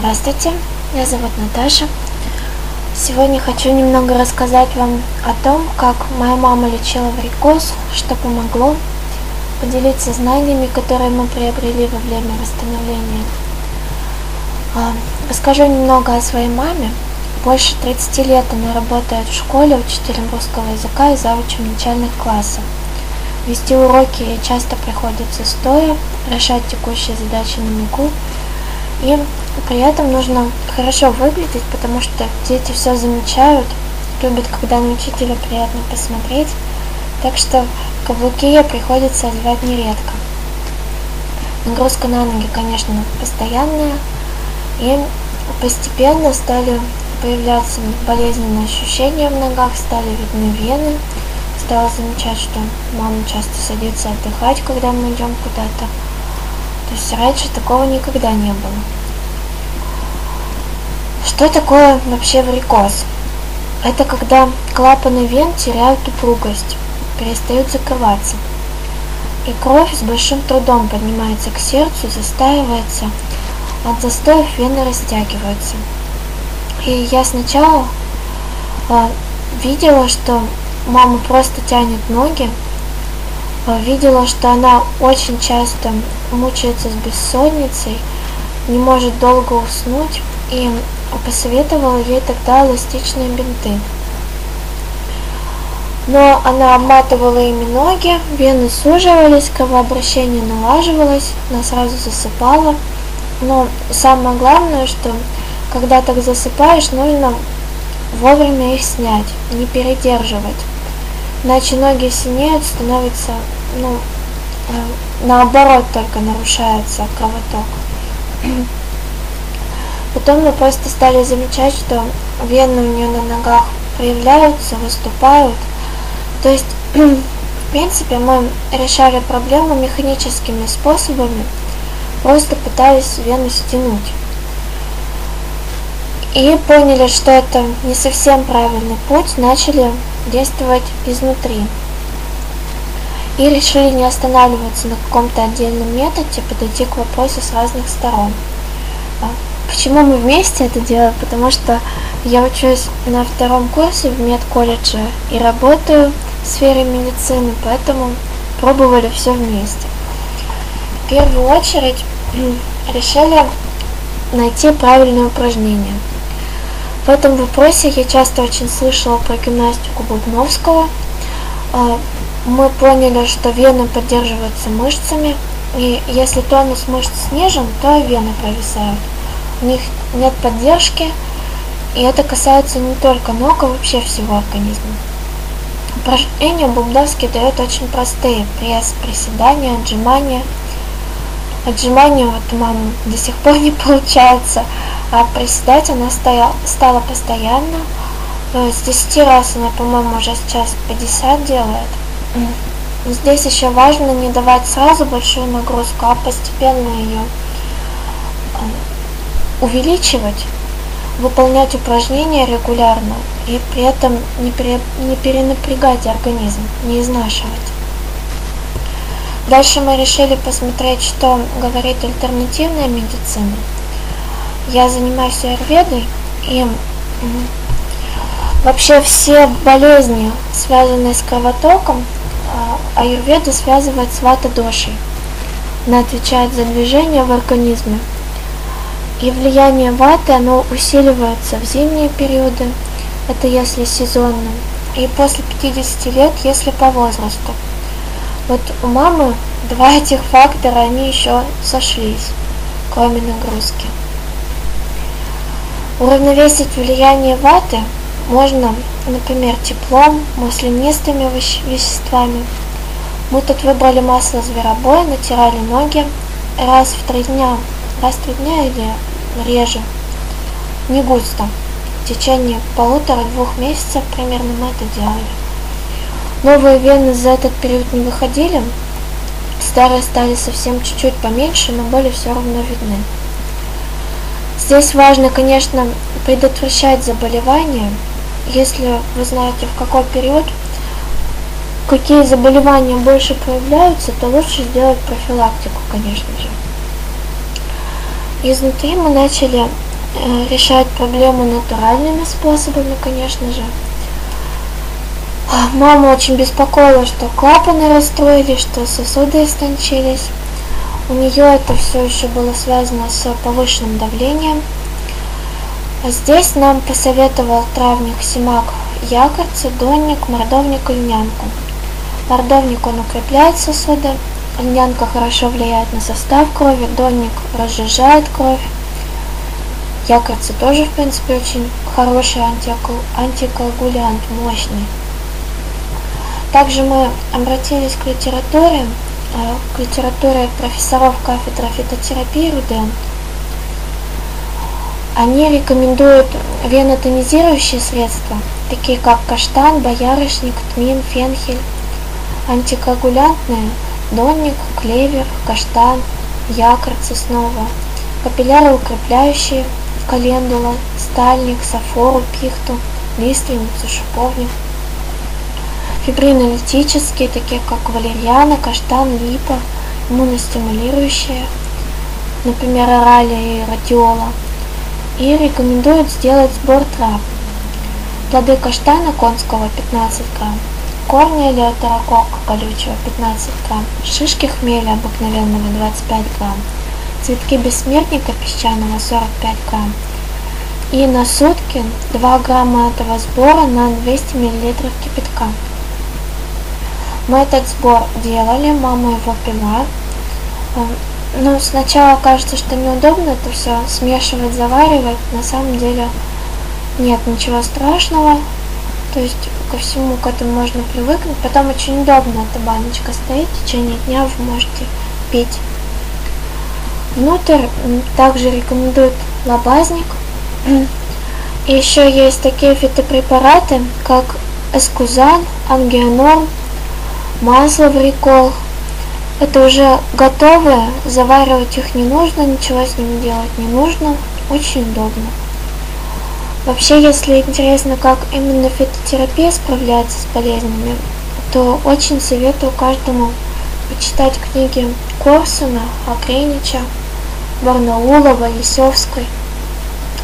Здравствуйте, меня зовут Наташа. Сегодня хочу немного рассказать вам о том, как моя мама лечила варикоз, что помогло, поделиться знаниями, которые мы приобрели во время восстановления. А, расскажу немного о своей маме. Больше 30 лет она работает в школе учителем русского языка и завучем начальных классов. Вести уроки ей часто приходится стоя, решать текущие задачи на бегу, и при этом нужно хорошо выглядеть, потому что дети все замечают, любят, когда на учителя приятно посмотреть. Так что каблуки приходится одевать нередко. Нагрузка на ноги, конечно, постоянная. И постепенно стали появляться болезненные ощущения в ногах, стали видны вены. Стала замечать, что мама часто садится отдыхать, когда мы идем куда-то. То есть раньше такого никогда не было. Что такое вообще варикоз? Это когда клапаны вен теряют упругость, перестают закрываться. И кровь с большим трудом поднимается к сердцу, застаивается, от застоев вены растягиваются. И я сначала а, видела, что мама просто тянет ноги, а, видела, что она очень часто мучается с бессонницей, не может долго уснуть, и посоветовала ей тогда эластичные бинты. Но она обматывала ими ноги, вены суживались, кровообращение налаживалось, она сразу засыпала. Но самое главное, что когда так засыпаешь, нужно вовремя их снять, не передерживать. Иначе ноги синеют, становится, ну, э, наоборот только нарушается кровоток. Потом мы просто стали замечать, что вены у нее на ногах проявляются, выступают. То есть, в принципе, мы решали проблему механическими способами, просто пытались вену стянуть. И поняли, что это не совсем правильный путь, начали действовать изнутри. И решили не останавливаться на каком-то отдельном методе, подойти к вопросу с разных сторон. Почему мы вместе это делаем? Потому что я учусь на втором курсе в медколледже и работаю в сфере медицины, поэтому пробовали все вместе. В первую очередь решили найти правильное упражнение. В этом вопросе я часто очень слышала про гимнастику Бубновского. Мы поняли, что вены поддерживаются мышцами, и если тонус мышц снижен, то вены провисают у них нет поддержки, и это касается не только ног, а вообще всего организма. Упражнения Бубновский дает очень простые. Пресс, приседания, отжимания. Отжимания вот мама до сих пор не получается, а приседать она стояла, стала постоянно. С 10 раз она, по-моему, уже сейчас 50 делает. Здесь еще важно не давать сразу большую нагрузку, а постепенно ее увеличивать, выполнять упражнения регулярно и при этом не, пере, не перенапрягать организм, не изнашивать. Дальше мы решили посмотреть, что говорит альтернативная медицина. Я занимаюсь аюрведой и вообще все болезни, связанные с кровотоком, а, аюрведа связывает с вата-дошей. Она отвечает за движение в организме, и влияние ваты, оно усиливается в зимние периоды, это если сезонно, и после 50 лет, если по возрасту. Вот у мамы два этих фактора, они еще сошлись, кроме нагрузки. Уравновесить влияние ваты можно, например, теплом, маслянистыми веществами. Мы тут выбрали масло зверобоя, натирали ноги раз в три дня, раз в три дня или реже, не густо. В течение полутора-двух месяцев примерно мы это делали. Новые вены за этот период не выходили, старые стали совсем чуть-чуть поменьше, но были все равно видны. Здесь важно, конечно, предотвращать заболевания. Если вы знаете, в какой период какие заболевания больше проявляются, то лучше сделать профилактику, конечно же. Изнутри мы начали э, решать проблему натуральными способами, конечно же. А, мама очень беспокоила, что клапаны расстроились, что сосуды истончились. У нее это все еще было связано с повышенным давлением. А здесь нам посоветовал травник Симак якорцы, донник, мордовник и льнянку. Мордовник он укрепляет сосуды, льнянка хорошо влияет на состав крови, донник разжижает кровь. Якорцы тоже, в принципе, очень хороший антикоагулянт, мощный. Также мы обратились к литературе, э, к литературе профессоров кафедры фитотерапии РУДН. Они рекомендуют венотонизирующие средства, такие как каштан, боярышник, тмин, фенхель, антикоагулянтные, донник, клевер, каштан, якорь, соснова, капилляры укрепляющие, календула, стальник, сафору, пихту, лиственницу, шиповник – фибринолитические, такие как валерьяна, каштан, липа, иммуностимулирующие, например, оралия и радиола. И рекомендуют сделать сбор трав. Плоды каштана конского 15 грамм, корни элеутерокока колючего 15 грамм, шишки хмеля обыкновенного 25 грамм, цветки бессмертника песчаного 45 грамм, и на сутки 2 грамма этого сбора на 200 мл кипятка. Мы этот сбор делали, мама его пила. Ну, сначала кажется, что неудобно это все смешивать, заваривать. На самом деле нет ничего страшного. То есть ко всему к этому можно привыкнуть. Потом очень удобно эта баночка стоит, в течение дня вы можете пить. Внутрь также рекомендуют лобазник. Еще есть такие фитопрепараты, как эскузан, ангионорм, масло в рекол. Это уже готовое, заваривать их не нужно, ничего с ними делать не нужно, очень удобно. Вообще, если интересно, как именно фитотерапия справляется с болезнями, то очень советую каждому почитать книги Корсуна, Акренича, Барнаулова, Лисевской.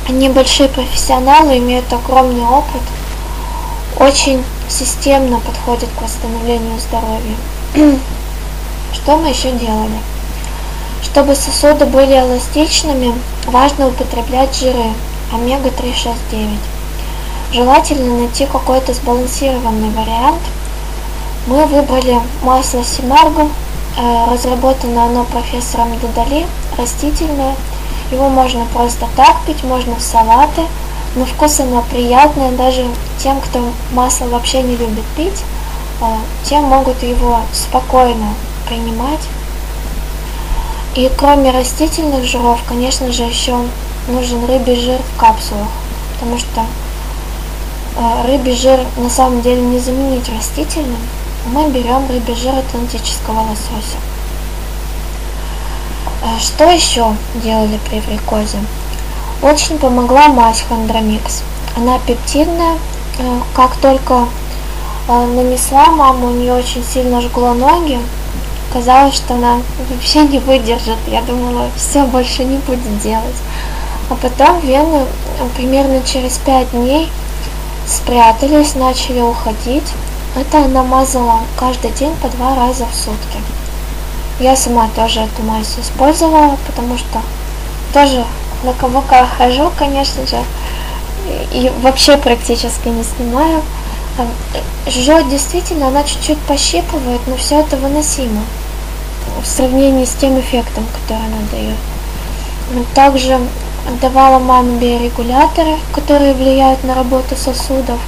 Они большие профессионалы, имеют огромный опыт, очень системно подходит к восстановлению здоровья. Что мы еще делали? Чтобы сосуды были эластичными, важно употреблять жиры омега-3, 6, 9. Желательно найти какой-то сбалансированный вариант. Мы выбрали масло Симаргу, э, разработано оно профессором Дедали, растительное. Его можно просто так пить, можно в салаты – но вкус оно приятное, даже тем, кто масло вообще не любит пить, а, тем могут его спокойно принимать. И кроме растительных жиров, конечно же, еще нужен рыбий жир в капсулах, потому что а, рыбий жир на самом деле не заменить растительным. Мы берем рыбий жир атлантического лосося. А, что еще делали при врикозе? Очень помогла мазь Хондромикс. Она пептидная. Э, как только э, нанесла маму, у нее очень сильно жгло ноги. Казалось, что она вообще не выдержит. Я думала, все больше не будет делать. А потом вены э, примерно через 5 дней спрятались, начали уходить. Это она мазала каждый день по два раза в сутки. Я сама тоже эту мазь использовала, потому что тоже на каблуках хожу, конечно же, и вообще практически не снимаю. Жжет действительно, она чуть-чуть пощипывает, но все это выносимо в сравнении с тем эффектом, который она дает. Также давала маме биорегуляторы, которые влияют на работу сосудов.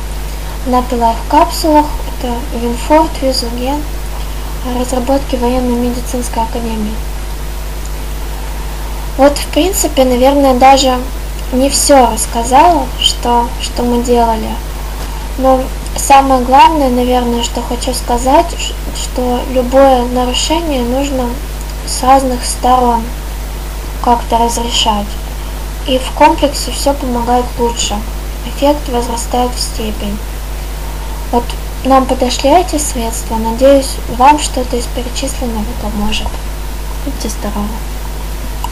Она пила в капсулах, это Винфорт, Визуген, разработки военно-медицинской академии. Вот, в принципе, наверное, даже не все рассказала, что, что мы делали. Но самое главное, наверное, что хочу сказать, что любое нарушение нужно с разных сторон как-то разрешать. И в комплексе все помогает лучше. Эффект возрастает в степень. Вот нам подошли эти средства. Надеюсь, вам что-то из перечисленного поможет. Будьте здоровы!